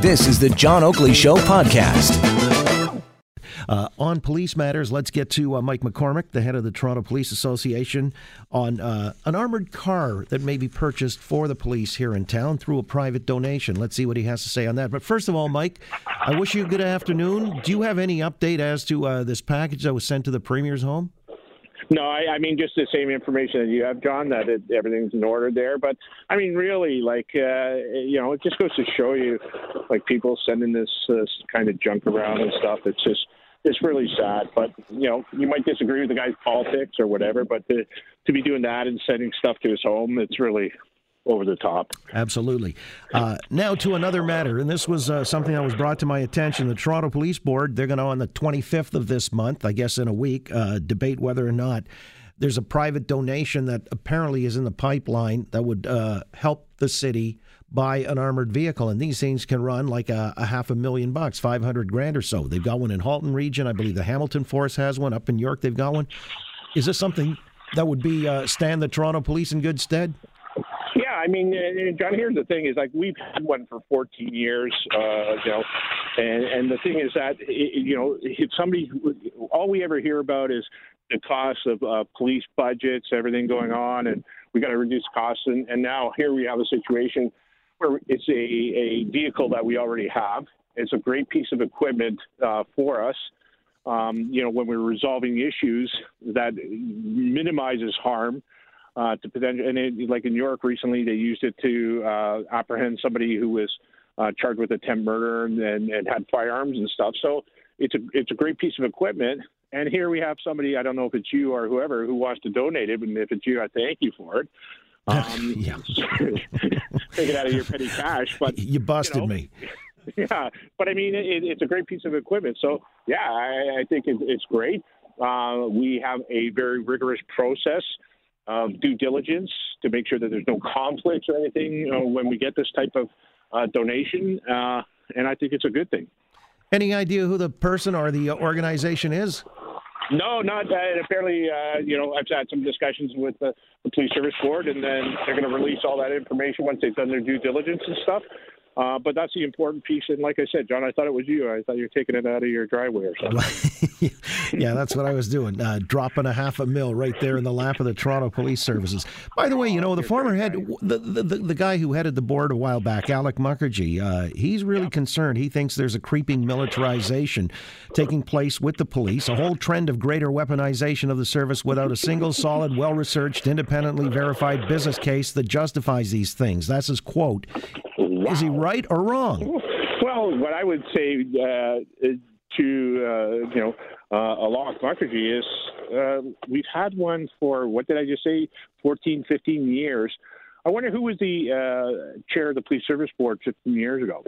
This is the John Oakley Show podcast. Uh, on police matters, let's get to uh, Mike McCormack, the head of the Toronto Police Association, on uh, an armored car that may be purchased for the police here in town through a private donation. Let's see what he has to say on that. But first of all, Mike, I wish you a good afternoon. Do you have any update as to uh, this package that was sent to the Premier's home? No, I, I mean just the same information that you have, John. That it, everything's in order there. But I mean, really, like uh, you know, it just goes to show you, like people sending this, this kind of junk around and stuff. It's just it's really sad. But you know, you might disagree with the guy's politics or whatever, but to to be doing that and sending stuff to his home, it's really over the top. Absolutely. Uh, now to another matter, and this was uh, something that was brought to my attention. The Toronto Police Board, they're going to, on the 25th of this month, I guess in a week, uh, debate whether or not there's a private donation that apparently is in the pipeline that would uh, help the city buy an armored vehicle. And these things can run like a, a, half a million bucks, 500 grand or so. They've got one in Halton region. I believe the Hamilton Force has one. Up in York, they've got one. Is this something that would be uh, stand the Toronto police in good stead? I mean, John, here's the thing: is like we've had one for 14 years, uh, you know, and and the thing is that you know, if somebody, all we ever hear about is the cost of uh, police budgets, everything going on, and we got to reduce costs, and, and now here we have a situation where it's a a vehicle that we already have. It's a great piece of equipment uh, for us. Um, you know, when we're resolving issues that minimizes harm uh, to potential. And it, like in New York recently, they used it to uh, apprehend somebody who was uh, charged with attempt murder and, and, and had firearms and stuff. So it's a it's a great piece of equipment. And here we have somebody, I don't know if it's you or whoever, who wants to donate it. And if it's you, I thank you for it. Um, yeah. take it out of your petty cash. But you busted you know, me. Yeah, but I mean, it, it's a great piece of equipment. So yeah, I, I think it, it's great. Uh, we have a very rigorous process of due diligence to make sure that there's no conflicts or anything you know, when we get this type of uh, donation. Uh, and I think it's a good thing. Any idea who the person or the organization is? No, not that. Apparently, uh, you know, I've had some discussions with the, the police service board, and then they're going to release all that information once they've done their due diligence and stuff. Uh, but that's the important piece. And like I said, John, I thought it was you. I thought you were taking it out of your driveway or something. yeah, that's what I was doing, uh, dropping a half a mil right there in the lap of the Toronto Police Services. By the way, you know, the former head, the, the, the, guy who headed the board a while back, Alok Mukherjee, uh, he's really yeah. concerned. He thinks there's a creeping militarization taking place with the police, a whole trend of greater weaponization of the service without a single solid, well researched, independently verified business case that justifies these things. That's his quote. Wow. Is he right or wrong? Well, what I would say uh, to uh, you know uh, Alok Mukherjee is uh, we've had one for what did I just say 14, 15 years. I wonder who was the uh, chair of the police service board 15 years ago.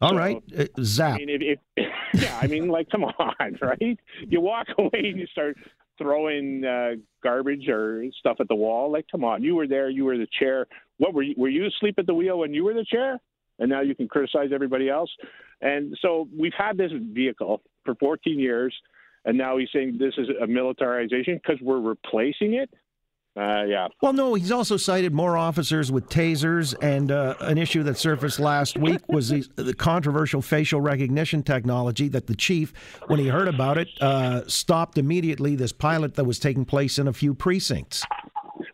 All so, right, uh, Zap. I mean, if, if, yeah, I mean, like, come on, right? You walk away and you start throwing uh, garbage or stuff at the wall. Like, come on, you were there, you were the chair. What were you? Were you asleep at the wheel when you were the chair? And now you can criticize everybody else. And so we've had this vehicle for 14 years, and now he's saying this is a militarization because we're replacing it. Uh, yeah. Well, no, he's also cited more officers with tasers, and uh, an issue that surfaced last week was the, the, controversial facial recognition technology that the chief, when he heard about it, uh, stopped immediately this pilot that was taking place in a few precincts.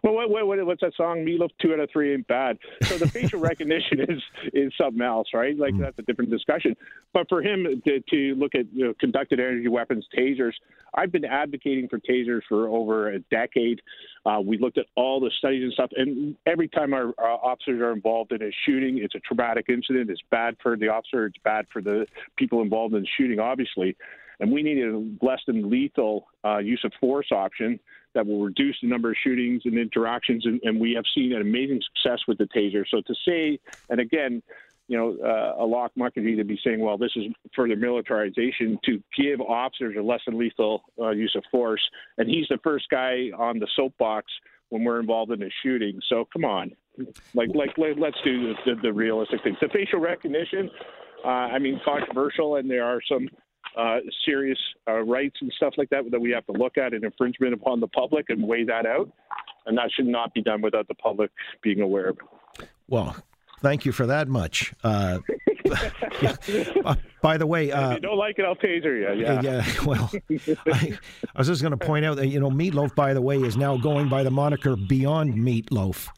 Well, what, what, what's that song? Meatloaf, two out of three ain't bad. So the facial recognition is is something else, right? Like mm. that's a different discussion. But for him to, to look at you know, conducted energy weapons, tasers, I've been advocating for tasers for over a decade. Uh, we looked at all the studies and stuff, and every time our, our officers are involved in a shooting, it's a traumatic incident. It's bad for the officer. It's bad for the people involved in the shooting, obviously. And we need a less than lethal uh, use of force option that will reduce the number of shootings and interactions. And, and, we have seen an amazing success with the taser. So to say, and again, you know, uh, Alok Mukherjee to be saying, well, this is further militarization to give officers a less than lethal uh, use of force. And he's the first guy on the soapbox when we're involved in a shooting. So come on, like, like let, us do the, the, the, realistic things. The facial recognition, uh, I mean, controversial, and there are some uh, serious uh, rights and stuff like that that we have to look at an infringement upon the public and weigh that out. And that should not be done without the public being aware of it. Well, thank you for that much. Uh, uh, by the way, uh, if you don't like it, I'll taser you. Yeah. Yeah. Well, I, I was just going to point out that you know Meatloaf, by the way, is now going by the moniker Beyond Meatloaf.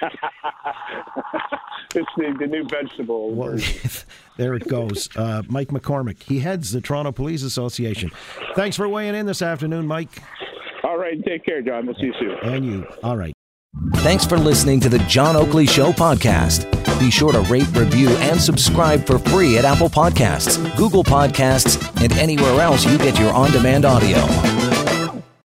it's the, the new vegetable. Well, there it goes. Uh, Mike McCormack. He heads the Toronto Police Association. Thanks for weighing in this afternoon, Mike. All right. Take care, John. We'll see you soon. And you. All right. Thanks for listening to the John Oakley Show podcast. Be sure to rate, review, and subscribe for free at Apple Podcasts, Google Podcasts, and anywhere else you get your on demand audio.